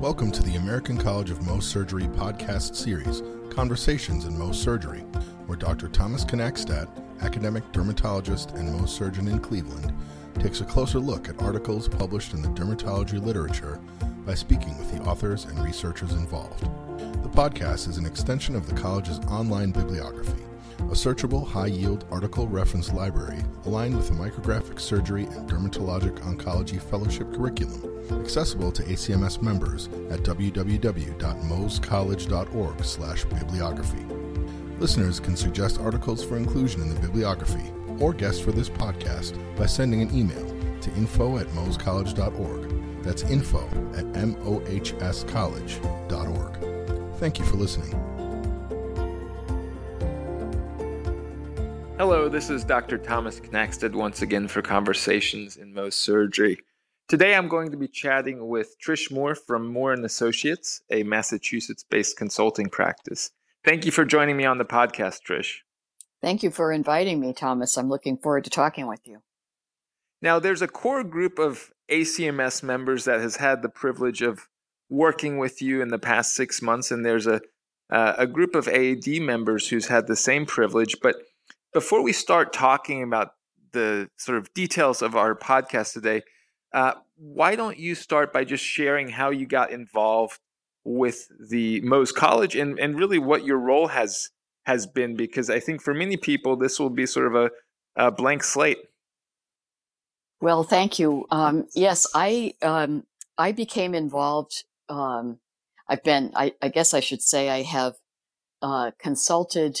Welcome to the American College of Mohs Surgery podcast series, Conversations in Mohs Surgery, where Dr. Thomas Knackstedt, academic dermatologist and Mohs surgeon in Cleveland, takes a closer look at articles published in the dermatology literature by speaking with the authors and researchers involved. The podcast is an extension of the college's online bibliography a searchable, high yield article reference library aligned with the micrographic surgery and dermatologic oncology fellowship curriculum, accessible to ACMS members at www.mohscollege.org/bibliography. Listeners can suggest articles for inclusion in the bibliography or guests for this podcast by sending an email to info at mohscollege.org. That's info at mohscollege.org. Thank you for listening. Hello, this is Dr. Thomas Knackstedt once again for Conversations in Mohs Surgery. Today I'm going to be chatting with Trish Moore from Moore and Associates, a Massachusetts-based consulting practice. Thank you for joining me on the podcast, Trish. Thank you for inviting me, Thomas. I'm looking forward to talking with you. Now, there's a core group of ACMS members that has had the privilege of working with you in the past six months, and there's a uh, a group of AAD members who's had the same privilege, but before we start talking about the sort of details of our podcast today, uh, why don't you start by just sharing how you got involved with the Mohs College and, and really what your role has has been? Because I think for many people, this will be sort of a, a blank slate. Well, thank you. Um, yes, I um, I became involved. Um, I've been. I, I, guess I should say I have uh, consulted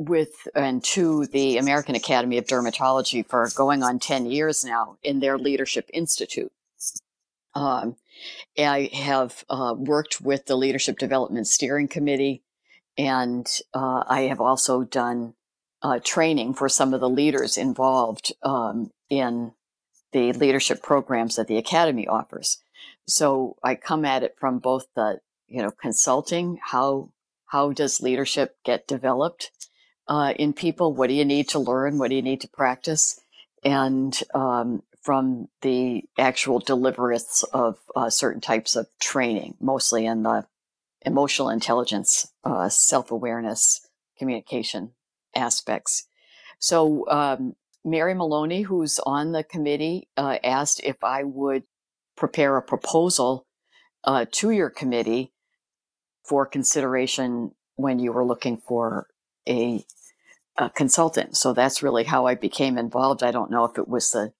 with and to the American Academy of Dermatology for going on 10 years now in their Leadership Institute. Um, I have uh, worked with the Leadership Development Steering Committee, and uh, I have also done uh, training for some of the leaders involved um, in the leadership programs that the Academy offers. So I come at it from both the, you know, consulting, how how does leadership get developed uh, in people. What do you need to learn? What do you need to practice? And um, from the actual deliverance of uh, certain types of training, mostly in the emotional intelligence, uh, self awareness, communication aspects. So, um, Mary Maloney, who's on the committee, uh, asked if I would prepare a proposal uh, to your committee for consideration when you were looking for a a consultant. So that's really how I became involved. I don't know if it was the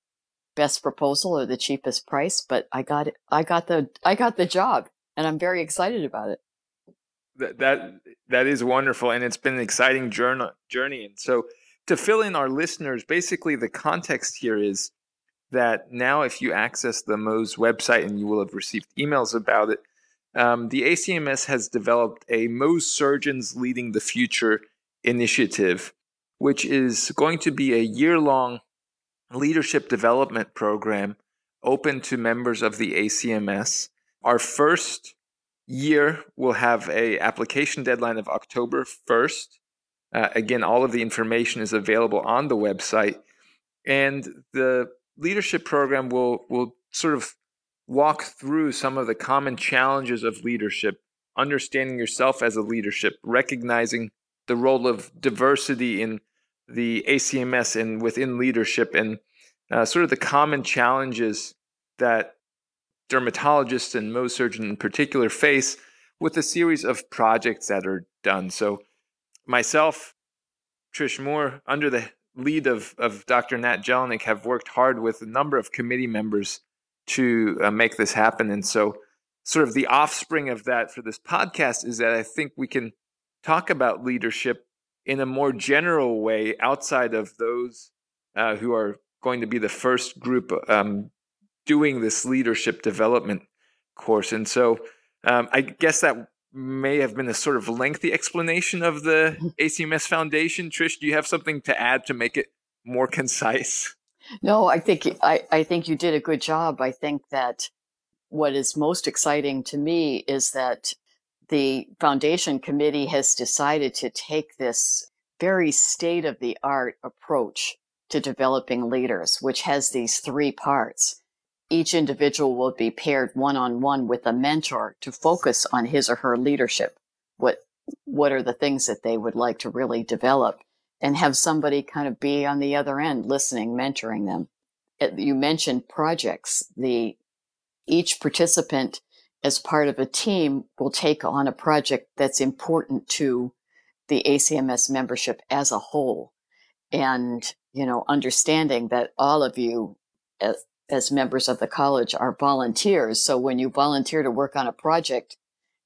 best proposal or the cheapest price, but I got it. I got the I got the job, and I'm very excited about it. That that that is wonderful, and it's been an exciting journey. And so to fill in our listeners, basically the context here is that now if you access the Mohs website, and you will have received emails about it, um, the ACMS has developed a Mohs Surgeons Leading the Future initiative which is going to be a year long leadership development program open to members of the ACMS. Our first year will have a application deadline of October 1st. Uh, again, all of the information is available on the website. And the leadership program will, will sort of walk through some of the common challenges of leadership, understanding yourself as a leadership, recognizing the role of diversity in the ACMS and within leadership and uh, sort of the common challenges that dermatologists and Mohs surgeons in particular face with a series of projects that are done. So, myself, Trish Moore, under the lead of, of Dr. Nat Jellinek, have worked hard with a number of committee members to uh, make this happen. And so, sort of the offspring of that for this podcast is that I think we can talk about leadership in a more general way outside of those uh, who are going to be the first group um, doing this leadership development course. And so um, I guess that may have been a sort of lengthy explanation of the ACMS Foundation. Trish, do you have something to add to make it more concise? No, I think I, I think you did a good job. I think that what is most exciting to me is that the foundation committee has decided to take this very state of the art approach to developing leaders, which has these three parts each individual will be paired one on one with a mentor to focus on his or her leadership. What, what are the things that they would like to really develop and have somebody kind of be on the other end, listening, mentoring them. Uh, you mentioned projects. The, each participant as part of a team will take on a project that's important to the ACMS membership as a whole. And, you know, understanding that all of you as, as members of the college are volunteers. So when you volunteer to work on a project,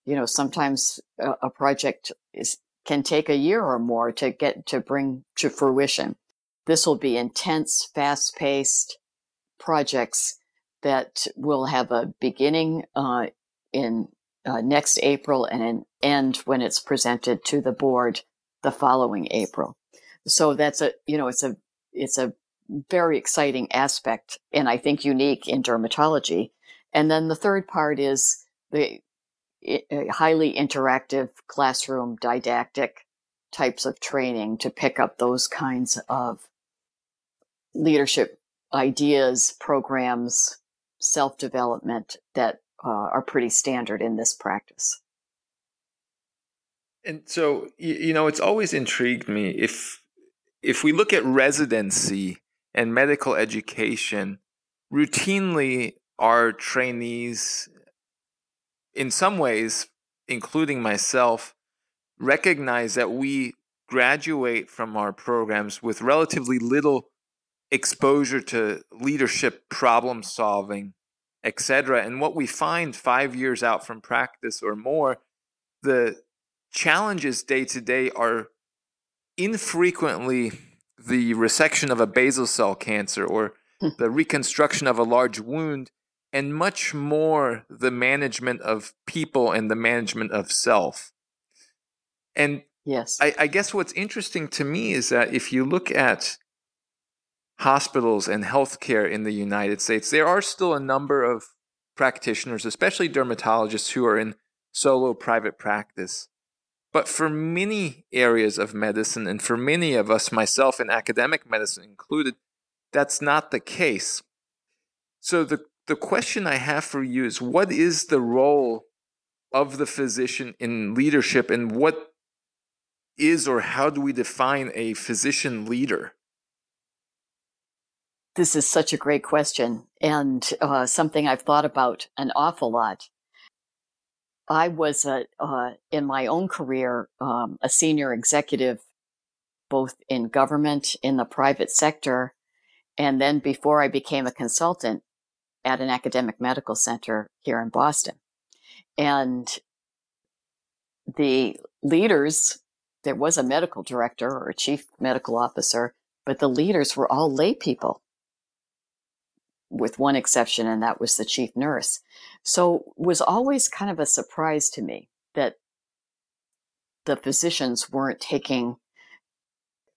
you know, sometimes a, a project is, can take a year or more to get to bring to fruition. This will be intense, fast paced projects that will have a beginning uh, in uh, next April and an end when it's presented to the board the following April. So that's a, you know, it's a, it's a very exciting aspect and I think unique in dermatology. And then the third part is the highly interactive classroom didactic types of training to pick up those kinds of leadership ideas, programs, self development that uh, are pretty standard in this practice. And so, you know, it's always intrigued me if if we look at residency and medical education, routinely our trainees, in some ways, including myself, recognize that we graduate from our programs with relatively little exposure to leadership problem solving etc. And what we find five years out from practice or more, the challenges day to day are infrequently the resection of a basal cell cancer or hmm. the reconstruction of a large wound, and much more the management of people and the management of self. And yes, I, I guess what's interesting to me is that if you look at hospitals and healthcare in the United States, there are still a number of practitioners, especially dermatologists, who are in solo private practice. But for many areas of medicine, and for many of us, myself in academic medicine included, that's not the case. So the, the question I have for you is what is the role of the physician in leadership, and what is or how do we define a physician leader? This is such a great question and uh, something I've thought about an awful lot. I was a, uh, in my own career um, a senior executive, both in government, in the private sector, and then before I became a consultant at an academic medical center here in Boston. And the leaders, there was a medical director or a chief medical officer, but the leaders were all lay people with one exception, and that was the chief nurse. So was always kind of a surprise to me that the physicians weren't taking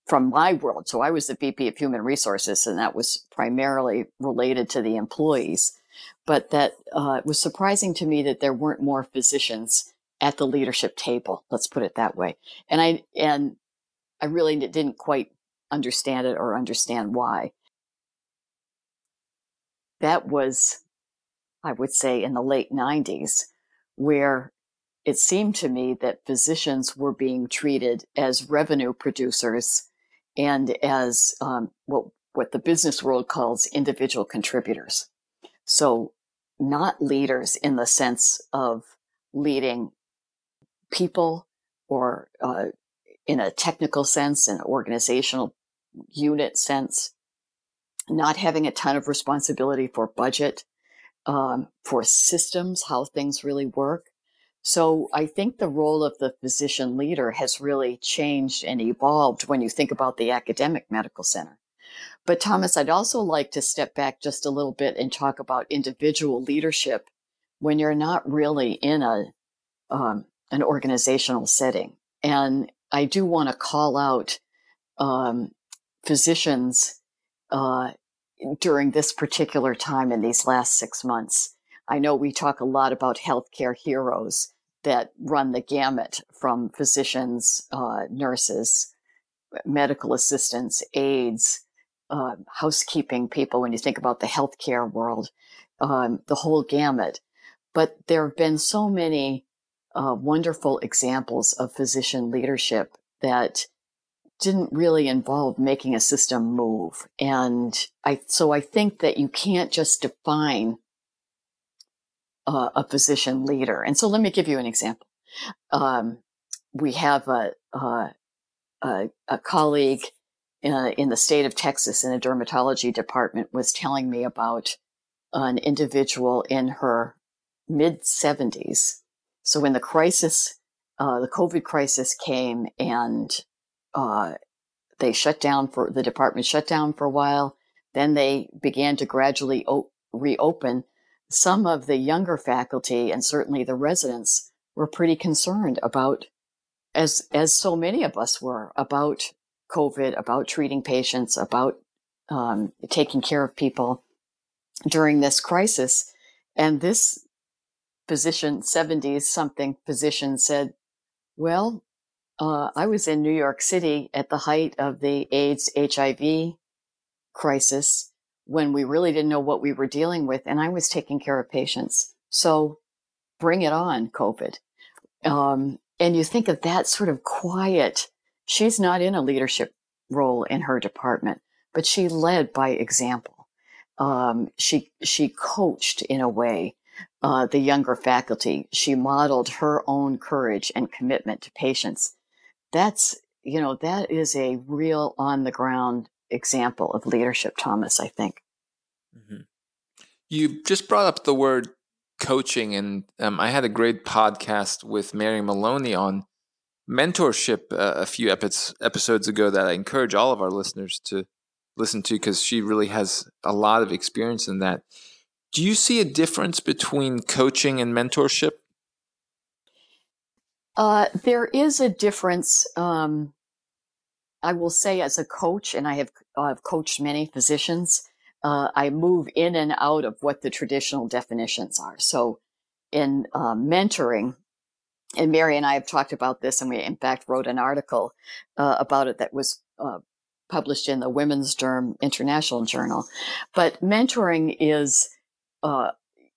from my world. So I was the VP of Human Resources, and that was primarily related to the employees. But that uh, was surprising to me that there weren't more physicians at the leadership table. Let's put it that way. And I and I really didn't quite understand it or understand why that was, I would say, in the late 90s, where it seemed to me that physicians were being treated as revenue producers and as um, what, what the business world calls individual contributors. So, not leaders in the sense of leading people or uh, in a technical sense, an organizational unit sense, not having a ton of responsibility for budget, um, for systems, how things really work. So I think the role of the physician leader has really changed and evolved when you think about the academic medical center. But Thomas, I'd also like to step back just a little bit and talk about individual leadership when you're not really in a um, an organizational setting. And I do want to call out um, physicians uh, during this particular time in these last six months. I know we talk a lot about healthcare heroes that run the gamut from physicians, uh, nurses, medical assistants, aides, uh, housekeeping people, when you think about the healthcare world, um, the whole gamut. But there have been so many uh, wonderful examples of physician leadership that didn't really involve making a system move. And I, so I think that you can't just define uh, a physician leader. And so let me give you an example. Um, we have a, a, a colleague in, a, in, the state of Texas in a dermatology department was telling me about an individual in her mid 70s. So when the crisis, uh, the COVID crisis came and uh, they shut down for the department shut down for a while. Then they began to gradually o- reopen. Some of the younger faculty and certainly the residents were pretty concerned about, as as so many of us were, about COVID, about treating patients, about um, taking care of people during this crisis. And this physician, 70s something physician said, well, uh, I was in New York City at the height of the AIDS HIV crisis when we really didn't know what we were dealing with, and I was taking care of patients. So bring it on, COVID. Um, and you think of that sort of quiet, she's not in a leadership role in her department, but she led by example. Um, she, she coached in a way uh, the younger faculty. She modeled her own courage and commitment to patients that's you know that is a real on the ground example of leadership thomas i think. Mm-hmm. you just brought up the word coaching and um, i had a great podcast with mary maloney on mentorship uh, a few epi- episodes ago that i encourage all of our listeners to listen to because she really has a lot of experience in that. Do you see a difference between coaching and mentorship uh, there is a difference. Um, I will say, as a coach, and I have coached many physicians. Uh, I move in and out of what the traditional definitions are. So, in uh, mentoring, and Mary and I have talked about this, and we in fact wrote an article uh, about it that was uh, published in the Women's Derm International Journal. But mentoring is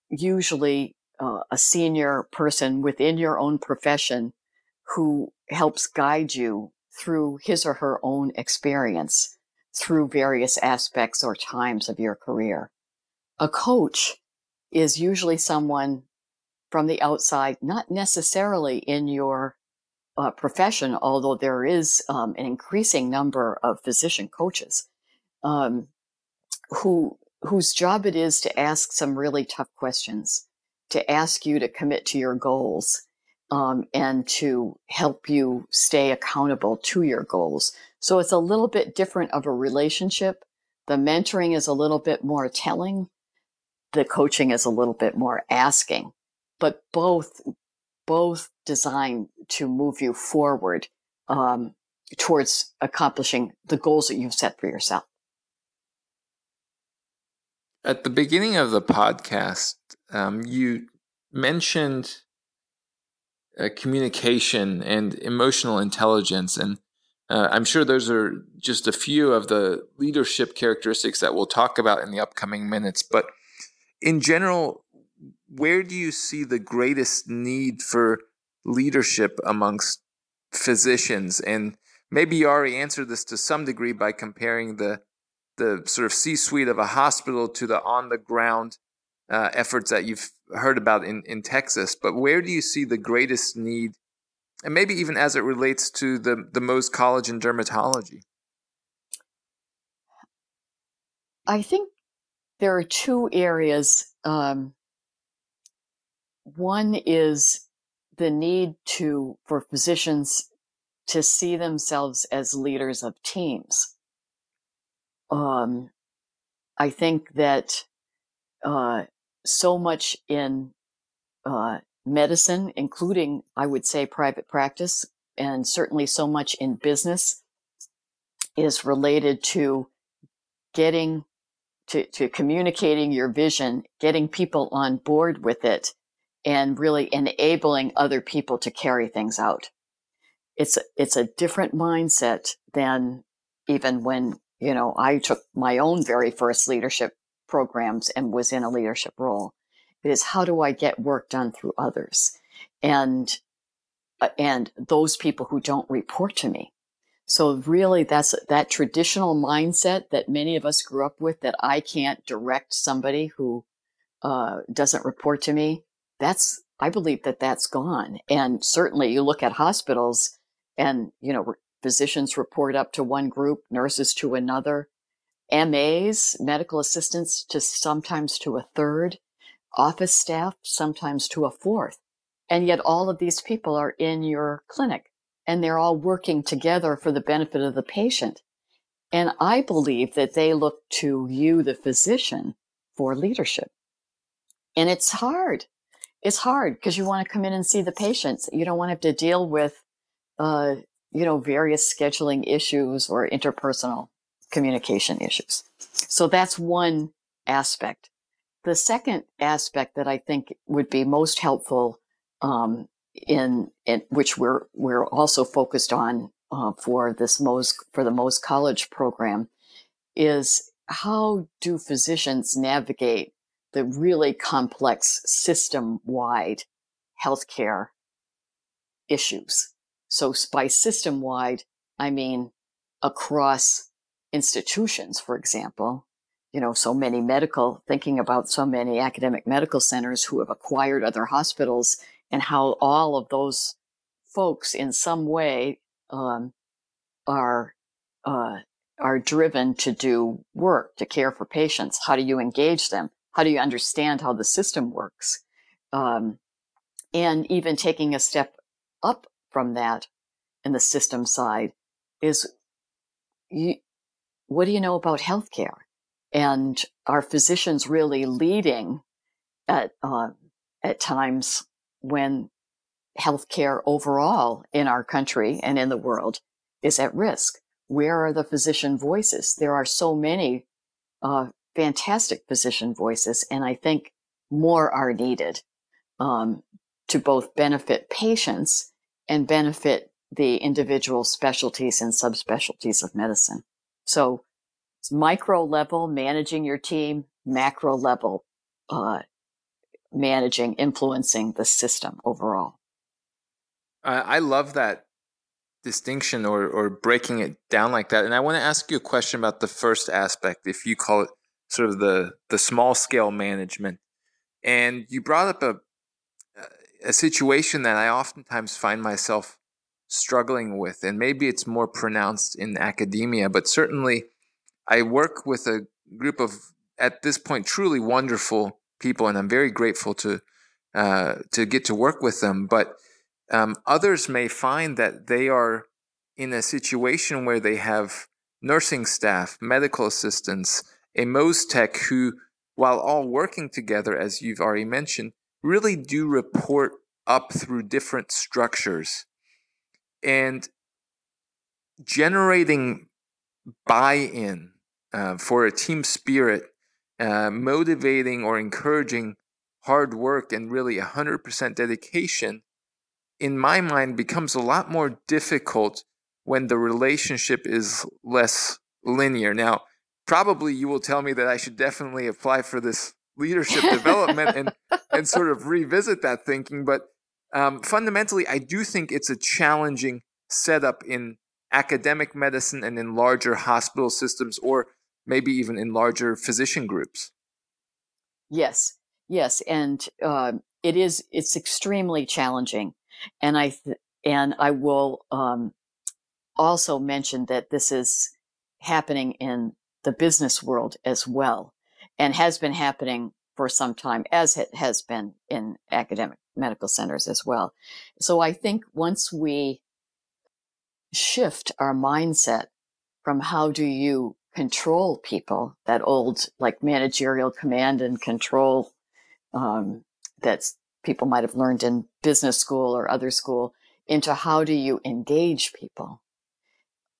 usually uh, a senior person within your own profession who helps guide you through his or her own experience through various aspects or times of your career. A coach is usually someone from the outside, not necessarily in your uh, profession, although there is um, an increasing number of physician coaches um, who whose job it is to ask some really tough questions to ask you to commit to your goals um, and to help you stay accountable to your goals. So it's a little bit different of a relationship. The mentoring is a little bit more telling. The coaching is a little bit more asking, but both, both designed to move you forward um, towards accomplishing the goals that you've set for yourself. At the beginning of the podcast, um, you mentioned uh, communication and emotional intelligence, and uh, I'm sure those are just a few of the leadership characteristics that we'll talk about in the upcoming minutes. But in general, where do you see the greatest need for leadership amongst physicians? And maybe you already answered this to some degree by comparing the the sort of C-suite of a hospital to the on the ground uh, efforts that you've heard about in, in Texas, but where do you see the greatest need, and maybe even as it relates to the, the Mohs College in dermatology? I think there are two areas. Um, one is the need to for physicians to see themselves as leaders of teams. Um, I think that uh, so much in uh, medicine, including, I would say, private practice, and certainly so much in business, is related to getting to, to communicating your vision, getting people on board with it, and really enabling other people to carry things out. It's it's a different mindset than even when you know, I took my own very first leadership programs and was in a leadership role. It is how do I get work done through others? And, uh, and those people who don't report to me. So really that's that traditional mindset that many of us grew up with that I can't direct somebody who uh, doesn't report to me. That's, I believe that that's gone. And certainly you look at hospitals and, you know, physicians report up to one group, nurses to another, MAs, medical assistants to sometimes to a third, office staff sometimes to a fourth. And yet all of these people are in your clinic and they're all working together for the benefit of the patient. And I believe that they look to you, the physician, for leadership. And it's hard. It's hard because you want to come in and see the patients. You don't want to have to deal with, uh, you know, various scheduling issues or interpersonal communication issues. So that's one aspect. The second aspect that I think would be most helpful um, in, in, which we're we're also focused on uh, for this Mohs for the Mohs College program is how do physicians navigate the really complex system wide healthcare issues. So by system wide, I mean across institutions, for example, you know, so many medical, thinking about so many academic medical centers who have acquired other hospitals and how all of those folks in some way um, are uh, are driven to do work to care for patients. How do you engage them? How do you understand how the system works? Um, and even taking a step up from that in the system side is you, what do you know about healthcare? And are physicians really leading at uh, at times when healthcare overall in our country and in the world is at risk? Where are the physician voices? There are so many uh, fantastic physician voices, and I think more are needed um, to both benefit patients and benefit the individual specialties and subspecialties of medicine. So, it's micro level managing your team, macro level uh, managing, influencing the system overall. I love that distinction or or breaking it down like that. And I want to ask you a question about the first aspect, if you call it sort of the the small scale management. And you brought up a a situation that I oftentimes find myself struggling with, and maybe it's more pronounced in academia, but certainly I work with a group of at this point truly wonderful people, and I'm very grateful to uh, to get to work with them. But um, others may find that they are in a situation where they have nursing staff, medical assistants, a Mohs tech who, while all working together, as you've already mentioned, really do report up through different structures. And generating buy in uh, for a team spirit, uh, motivating or encouraging hard work and really 100% dedication, in my mind, becomes a lot more difficult when the relationship is less linear. Now, probably you will tell me that I should definitely apply for this leadership development and and sort of revisit that thinking. But um, fundamentally, I do think it's a challenging setup in academic medicine and in larger hospital systems, or maybe even in larger physician groups. Yes, yes, and uh, it is. It's extremely challenging, and I th- and I will um, also mention that this is happening in the business world as well and has been happening for some time, as it has been in academic medical centers as well. So I think once we shift our mindset from how do you control people, that old like managerial command and control um, that people might have learned in business school or other school, into how do you engage people.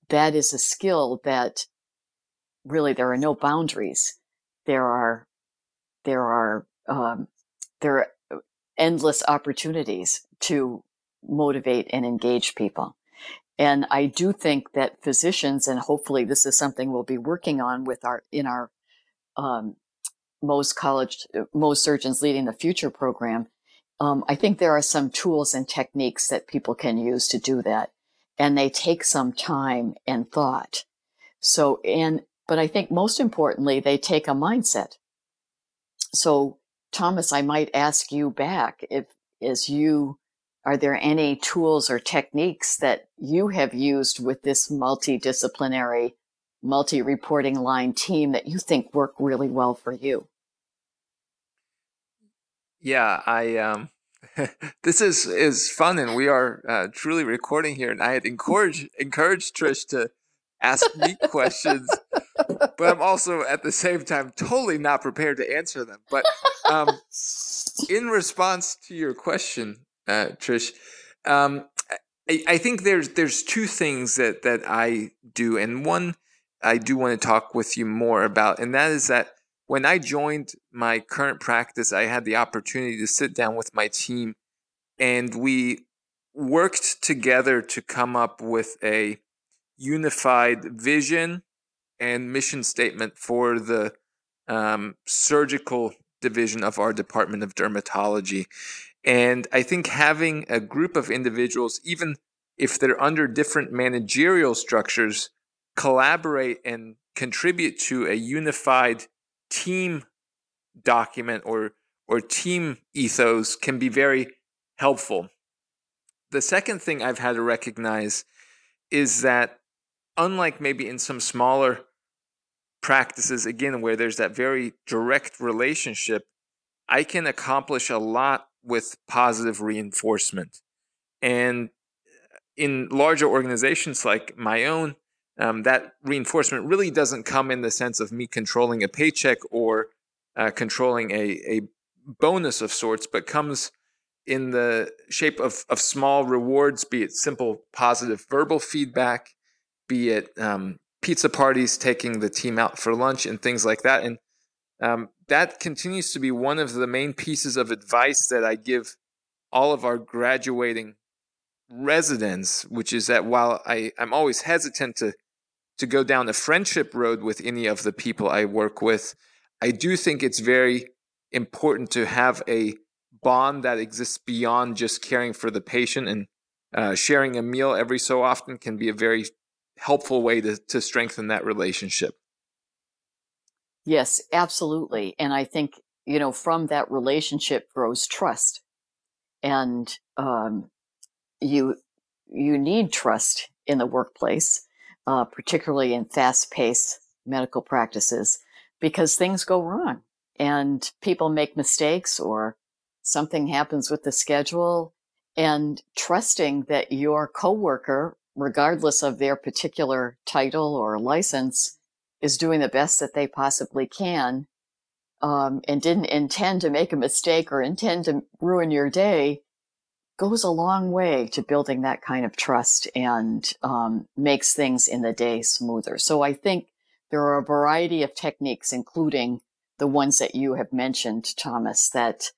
That is a skill that really there are no boundaries. There are there are um, there are endless opportunities to motivate and engage people. And I do think that physicians, and hopefully this is something we'll be working on with our in our um, college Mohs surgeons leading the future program. Um, I think there are some tools and techniques that people can use to do that, and they take some time and thought. So, and but I think most importantly, they take a mindset. So, Thomas, I might ask you back if, as you are there any tools or techniques that you have used with this multidisciplinary, multi reporting line team that you think work really well for you? Yeah, I um this is is fun and we are uh, truly recording here and I had encouraged encouraged Trish to ask me questions but I'm also at the same time totally not prepared to answer them. But um, in response to your question, uh, Trish. Um, I, I, think there's there's two things that that I do, and one I do want to talk with you more about, and that is that when I joined my current practice, I had the opportunity to sit down with my team, and we worked together to come up with a unified vision and mission statement for the um, surgical division of our Department of Dermatology. And I think having a group of individuals, even if they're under different managerial structures, collaborate and contribute to a unified team document or or team ethos can be very helpful. The second thing I've had to recognize is that unlike maybe in some smaller practices again where there's that very direct relationship, I can accomplish a lot with positive reinforcement. And in larger organizations like my own, um, that reinforcement really doesn't come in the sense of me controlling a paycheck or uh, controlling a, a bonus of sorts, but comes in the shape of, of small rewards, be it simple positive verbal feedback, be it um, pizza parties, taking the team out for lunch, and things like that. And um, that continues to be one of the main pieces of advice that I give all of our graduating residents, which is that while I, I'm always hesitant to to go down the friendship road with any of the people I work with, I do think it's very important to have a bond that exists beyond just caring for the patient and uh, sharing a meal every so often can be a very helpful way to, to strengthen that relationship. Yes, absolutely. And I think, you know, from that relationship grows trust. And um, you you need trust in the workplace, uh, particularly in fast-paced medical practices, because things go wrong and people make mistakes or something happens with the schedule. And trusting that your coworker, regardless of their particular title or license, is doing the best that they possibly can um, and didn't intend to make a mistake or intend to ruin your day goes a long way to building that kind of trust and um, makes things in the day smoother. So I think there are a variety of techniques, including the ones that you have mentioned, Thomas, that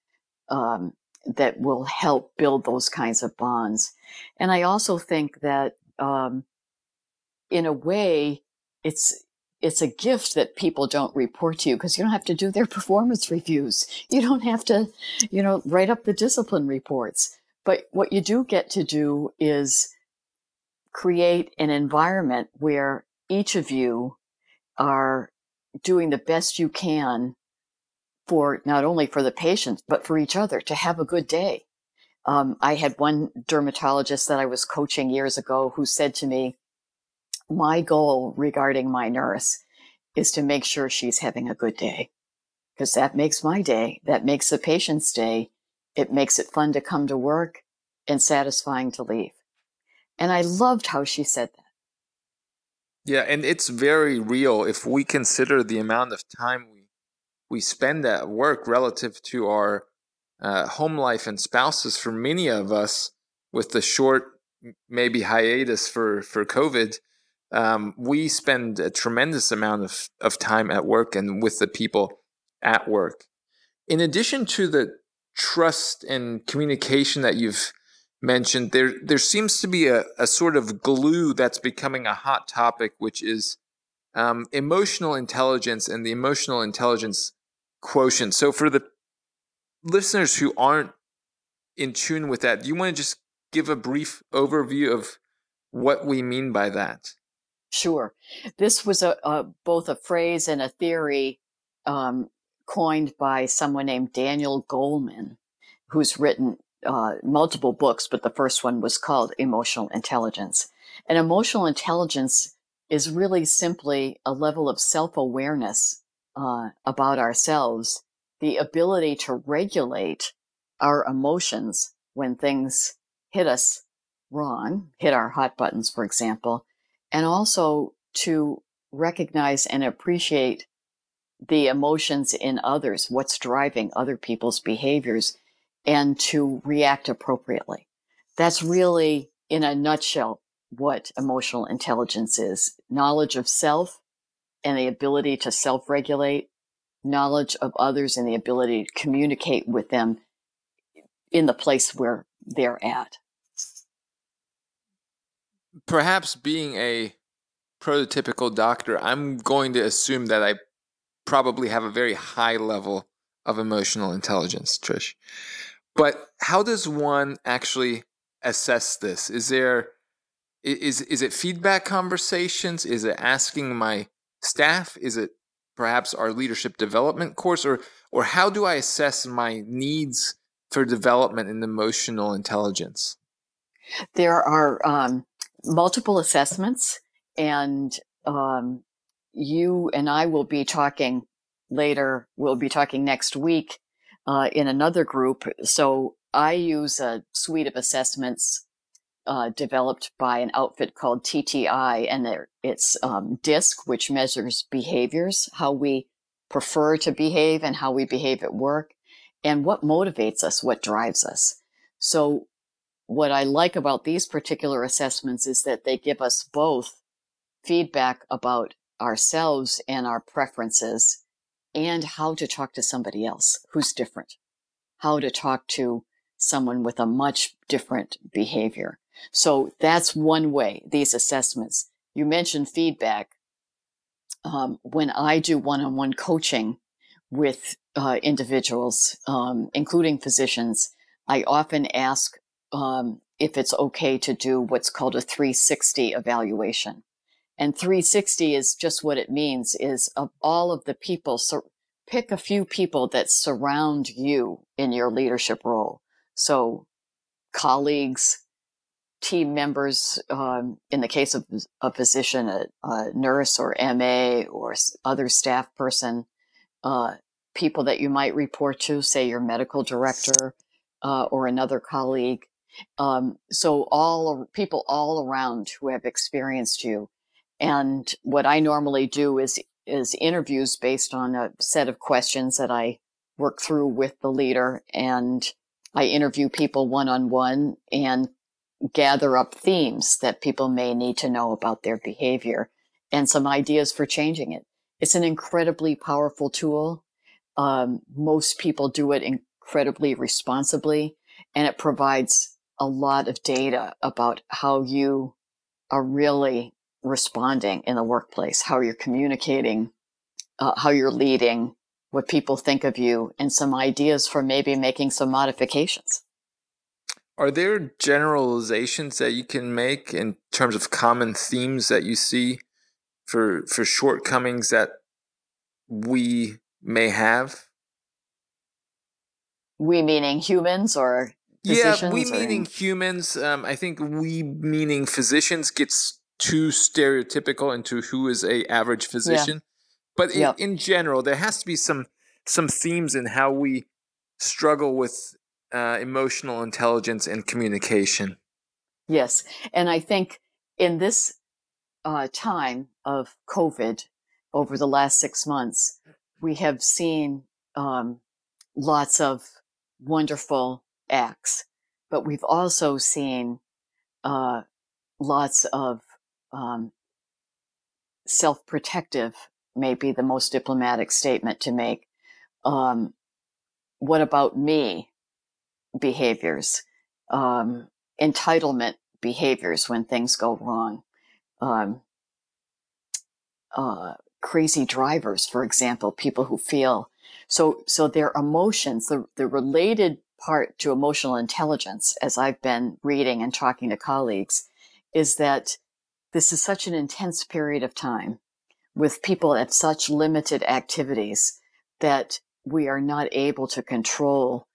um, that will help build those kinds of bonds. And I also think that, um, in a way, it's it's a gift that people don't report to you because you don't have to do their performance reviews. You don't have to, you know, write up the discipline reports. But what you do get to do is create an environment where each of you are doing the best you can for not only for the patients, but for each other to have a good day. Um, I had one dermatologist that I was coaching years ago who said to me, my goal regarding my nurse is to make sure she's having a good day because that makes my day. That makes the patient's day. It makes it fun to come to work and satisfying to leave. And I loved how she said that. Yeah, and it's very real if we consider the amount of time we we spend at work relative to our uh, home life and spouses. For many of us, with the short maybe hiatus for for COVID, um, we spend a tremendous amount of, of time at work and with the people at work. In addition to the trust and communication that you've mentioned, there there seems to be a, a sort of glue that's becoming a hot topic, which is um, emotional intelligence and the emotional intelligence quotient. So, for the listeners who aren't in tune with that, do you want to just give a brief overview of what we mean by that? Sure. This was a, a both a phrase and a theory um, coined by someone named Daniel Goleman, who's written uh, multiple books, but the first one was called Emotional Intelligence. And emotional intelligence is really simply a level of self awareness uh, about ourselves, the ability to regulate our emotions when things hit us wrong, hit our hot buttons, for example, and also to recognize and appreciate the emotions in others, what's driving other people's behaviors, and to react appropriately. That's really, in a nutshell, what emotional intelligence is knowledge of self and the ability to self regulate, knowledge of others and the ability to communicate with them in the place where they're at. Perhaps being a prototypical doctor, I'm going to assume that I probably have a very high level of emotional intelligence, Trish. But how does one actually assess this? Is there is is it feedback conversations? Is it asking my staff? Is it perhaps our leadership development course or or how do I assess my needs for development in emotional intelligence? There are um, multiple assessments, and um, you and I will be talking later. We'll be talking next week uh, in another group. So I use a suite of assessments uh, developed by an outfit called TTI, and it's um, DISC, which measures behaviors, how we prefer to behave and how we behave at work, and what motivates us, what drives us. So, what I like about these particular assessments is that they give us both feedback about ourselves and our preferences and how to talk to somebody else who's different, how to talk to someone with a much different behavior. So that's one way, these assessments. You mentioned feedback. Um, when I do one on one coaching with uh, individuals, um, including physicians, I often ask um, if it's okay to do what's called a 360 evaluation. And 360 is just what it means is of all of the people, so pick a few people that surround you in your leadership role. So colleagues, team members, um, in the case of a physician, a, a, nurse or MA or other staff person, uh, people that you might report to, say your medical director uh, or another colleague. Um, so all people all around who have experienced you and what I normally do is is interviews based on a set of questions that I work through with the leader and I interview people one on one and gather up themes that people may need to know about their behavior and some ideas for changing it. It's an incredibly powerful tool. Um, most people do it incredibly responsibly and it provides a lot of data about how you are really responding in the workplace, how you're communicating, uh, how you're leading, what people think of you, and some ideas for maybe making some modifications. Are there generalizations that you can make in terms of common themes that you see for for shortcomings that we may have? We meaning humans or yeah, we meaning humans. Um, I think we meaning physicians gets too stereotypical into who is a average physician. Yeah. But in, yep. in, general, there has to be some some themes in how we struggle with uh, emotional intelligence and communication. Yes, and I think in this uh, time of COVID over the last six months, we have seen um, lots of wonderful acts, but we've also seen uh, lots of um, self protective may be the most diplomatic statement to make. Um, what about me behaviors? Um, entitlement behaviors when things go wrong. Um, uh, crazy drivers, for example, people who feel so so their emotions, the, the related part to emotional intelligence, as I've been reading and talking to colleagues, is that this is such an intense period of time with people at such limited activities that we are not able to control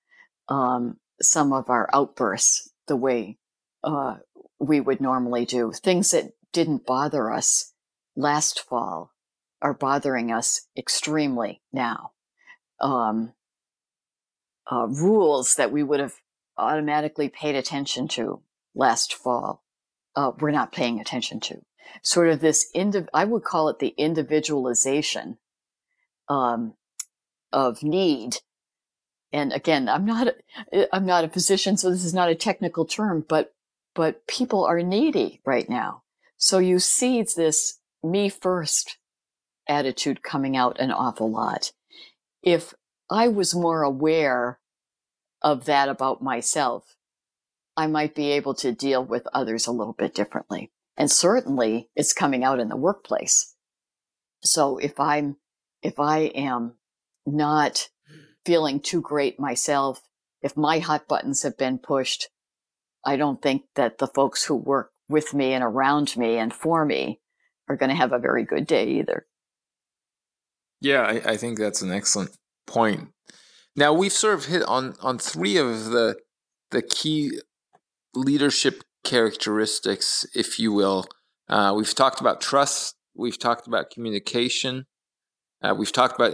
um, some of our outbursts the way uh, we would normally do. Things that didn't bother us last fall are bothering us extremely now. Um, uh, rules that we would have automatically paid attention to last fall, uh, we're not paying attention to. Sort of this, indi- I would call it the individualization um, of need. And again, I'm not, I'm not a physician, so this is not a technical term, but, but people are needy right now. So you see this me first attitude coming out an awful lot. If I was more aware of that about myself, I might be able to deal with others a little bit differently. And certainly it's coming out in the workplace. So if I'm, if I am not feeling too great myself, if my hot buttons have been pushed, I don't think that the folks who work with me and around me and for me are going to have a very good day either. Yeah, I, I think that's an excellent point. Now we've sort of hit on on three of the the key leadership characteristics, if you will. Uh, we've talked about trust. We've talked about communication. Uh, we've talked about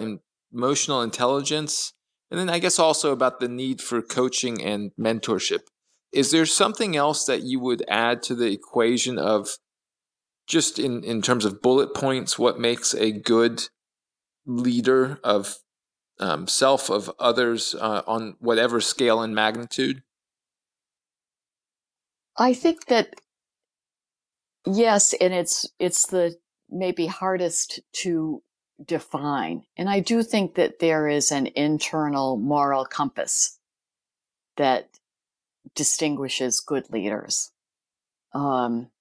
emotional intelligence, and then I guess also about the need for coaching and mentorship. Is there something else that you would add to the equation of just in, in terms of bullet points, what makes a good leader of um, self of others uh, on whatever scale and magnitude? I think that yes, and it's it's the maybe hardest to define. And I do think that there is an internal moral compass that distinguishes good leaders. Um,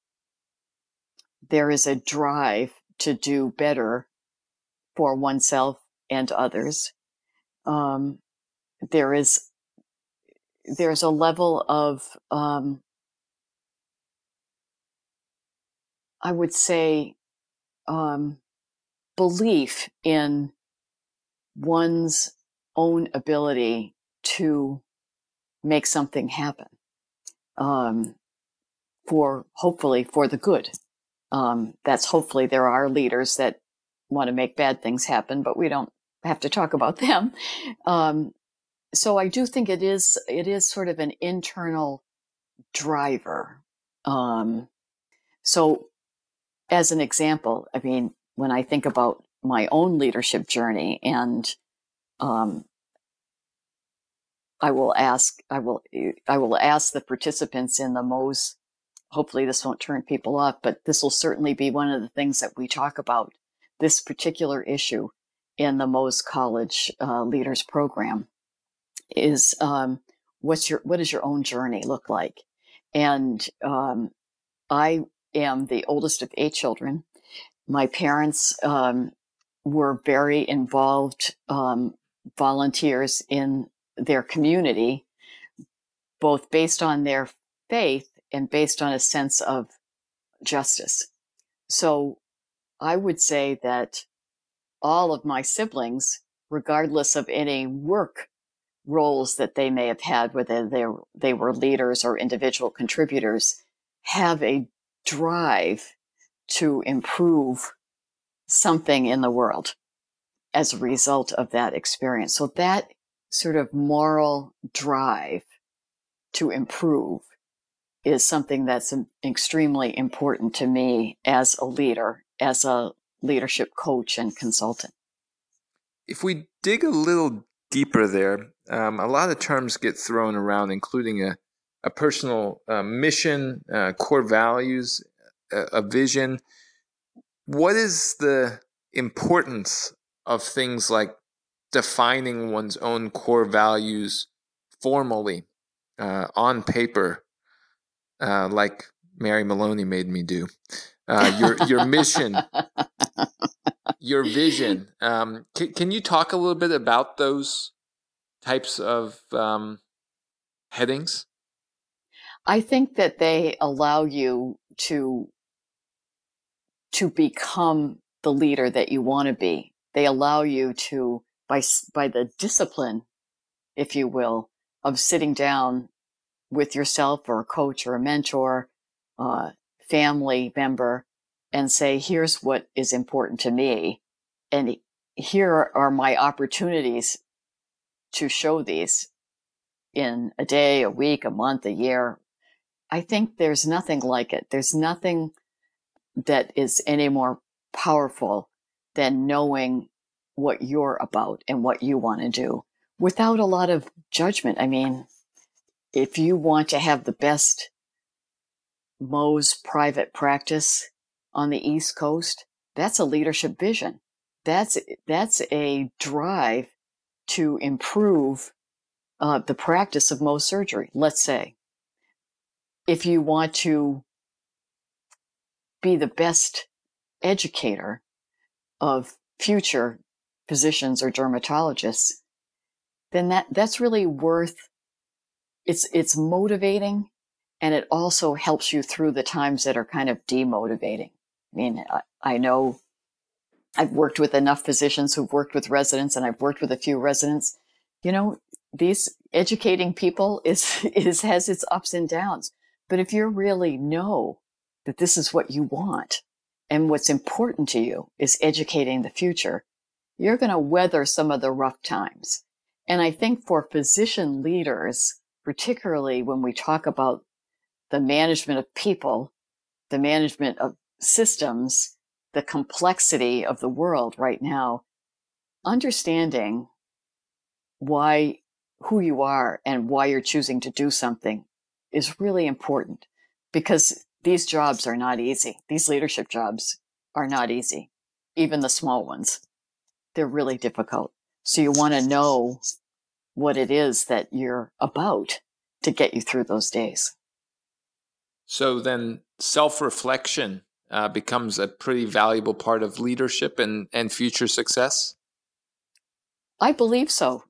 there is a drive to do better for oneself and others um, there is there's a level of um, I would say um, belief in one's own ability to make something happen um, for hopefully for the good. Um, that's hopefully there are leaders that want to make bad things happen, but we don't have to talk about them. Um, so I do think it is it is sort of an internal driver. Um, so, as an example, I mean, when I think about my own leadership journey, and um, I will ask, I will, I will ask the participants in the Mohs. Hopefully, this won't turn people off, but this will certainly be one of the things that we talk about. This particular issue in the Mohs College uh, Leaders Program is um, what's your what does your own journey look like? And um, I am the oldest of eight children. My parents um, were very involved um, volunteers in their community, both based on their faith and based on a sense of justice. So I would say that all of my siblings, regardless of any work roles that they may have had, whether they, they were leaders or individual contributors, have a drive to improve something in the world as a result of that experience. So that sort of moral drive to improve is something that's extremely important to me as a leader, as a leadership coach and consultant. If we dig a little deeper there, um, a lot of terms get thrown around, including a, a personal uh, mission, uh, core values, a, vision. What is the importance of things like defining one's own core values formally uh, on paper uh, like Mary Maloney made me do. Uh, your your mission, your vision. Um, can, can you talk a little bit about those types of um, headings? I think that they allow you to to become the leader that you want to be. They allow you to by by the discipline, if you will, of sitting down with yourself or a coach or a mentor, uh, family member, and say, "Here's what is important to me, and here are my opportunities to show these in a day, a week, a month, a year, I think there's nothing like it. There's nothing that is any more powerful than knowing what you're about and what you want to do without a lot of judgment. I mean, if you want to have the best Mohs private practice on the East Coast, that's a leadership vision. That's that's a drive to improve uh, the practice of Mohs surgery. Let's say if you want to be the best educator of future physicians or dermatologists, then that, that's really worth it's it's motivating and it also helps you through the times that are kind of demotivating. I mean, I, I know I've worked with enough physicians who've worked with residents and I've worked with a few residents. You know, these educating people is is has its ups and downs. But if you really know that this is what you want. And what's important to you is educating the future, you're going to weather some of the rough times. And I think for physician leaders, particularly when we talk about the management of people, the management of systems, the complexity of the world right now, understanding why, who you are and why you're choosing to do something is really important. Because these jobs are not easy. These leadership jobs are not easy, even the small ones. They're really difficult. So you want to know what it is that you're about to get you through those days. So then self reflection uh, becomes a pretty valuable part of leadership and, and future success? I believe so.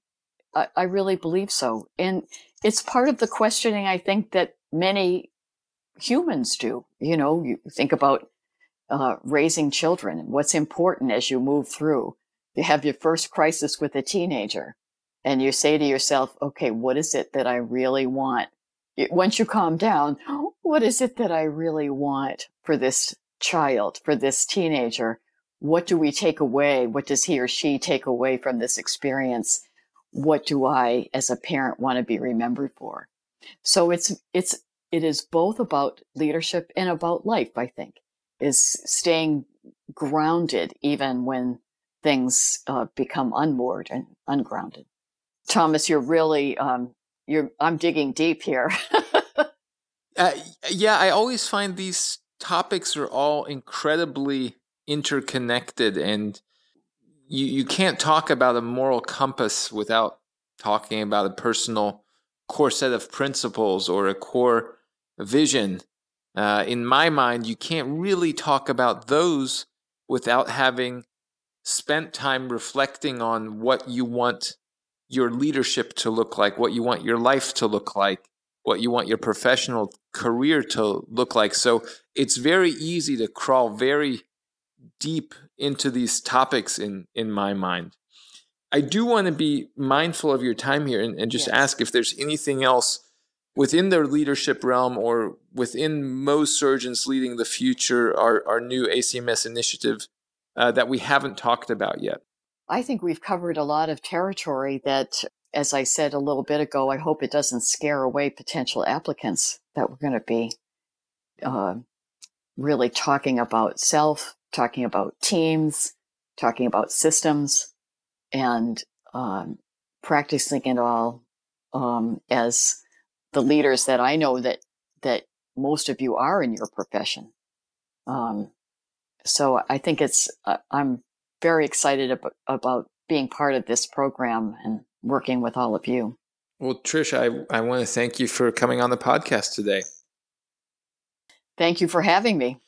I, I really believe so. And it's part of the questioning I think that many humans do. You know, you think about uh, raising children and what's important as you move through. You have your first crisis with a teenager and you say to yourself, okay, what is it that I really want? Once you calm down, what is it that I really want for this child, for this teenager? What do we take away? What does he or she take away from this experience? what do I, as a parent, want to be remembered for? So it's, it's, it is both about leadership and about life, I think, is staying grounded even when things uh, become unmoored and ungrounded. Thomas, you're really, um, you're, I'm digging deep here. uh, yeah, I always find these topics are all incredibly interconnected and you, you can't talk about a moral compass without talking about a personal core set of principles or a core vision. Uh, in my mind, you can't really talk about those without having spent time reflecting on what you want your leadership to look like, what you want your life to look like, what you want your professional career to look like. So it's very easy to crawl very deep into these topics in in my mind. I do want to be mindful of your time here and, and just yes. ask if there's anything else within their leadership realm or within Mohs surgeons leading the future, our, our new ACMS initiative uh, that we haven't talked about yet. I think we've covered a lot of territory that, as I said a little bit ago, I hope it doesn't scare away potential applicants that we're going to be uh, really talking about self, talking about teams, talking about systems, and um, practicing it all um, as the leaders that I know that that most of you are in your profession. Um, so I think it's uh, I'm very excited about, about being part of this program and working with all of you. Well, Trish, I, I want to thank you for coming on the podcast today. Thank you for having me.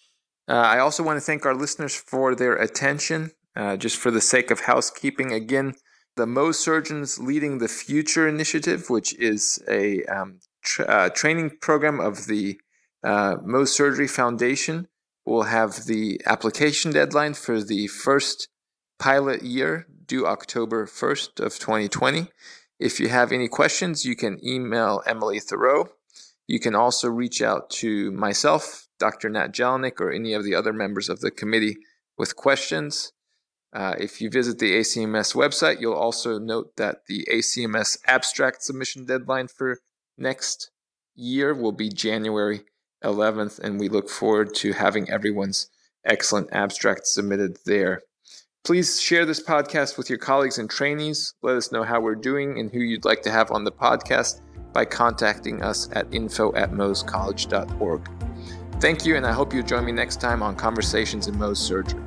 Uh, I also want to thank our listeners for their attention. Uh, just for the sake of housekeeping, again, the Mohs Surgeons Leading the Future initiative, which is a um, tra- uh, training program of the uh, Mohs Surgery Foundation, will have the application deadline for the first pilot year due October 1st of 2020. If you have any questions, you can email Emily Thoreau. You can also reach out to myself, Dr. Nat Jellinek, or any of the other members of the committee with questions. Uh, if you visit the ACMS website, you'll also note that the ACMS abstract submission deadline for next year will be January 11th, and we look forward to having everyone's excellent abstract submitted there. Please share this podcast with your colleagues and trainees. Let us know how we're doing and who you'd like to have on the podcast by contacting us at info at mohscollege.org. Thank you, and I hope you join me next time on Conversations in Mohs Surgery.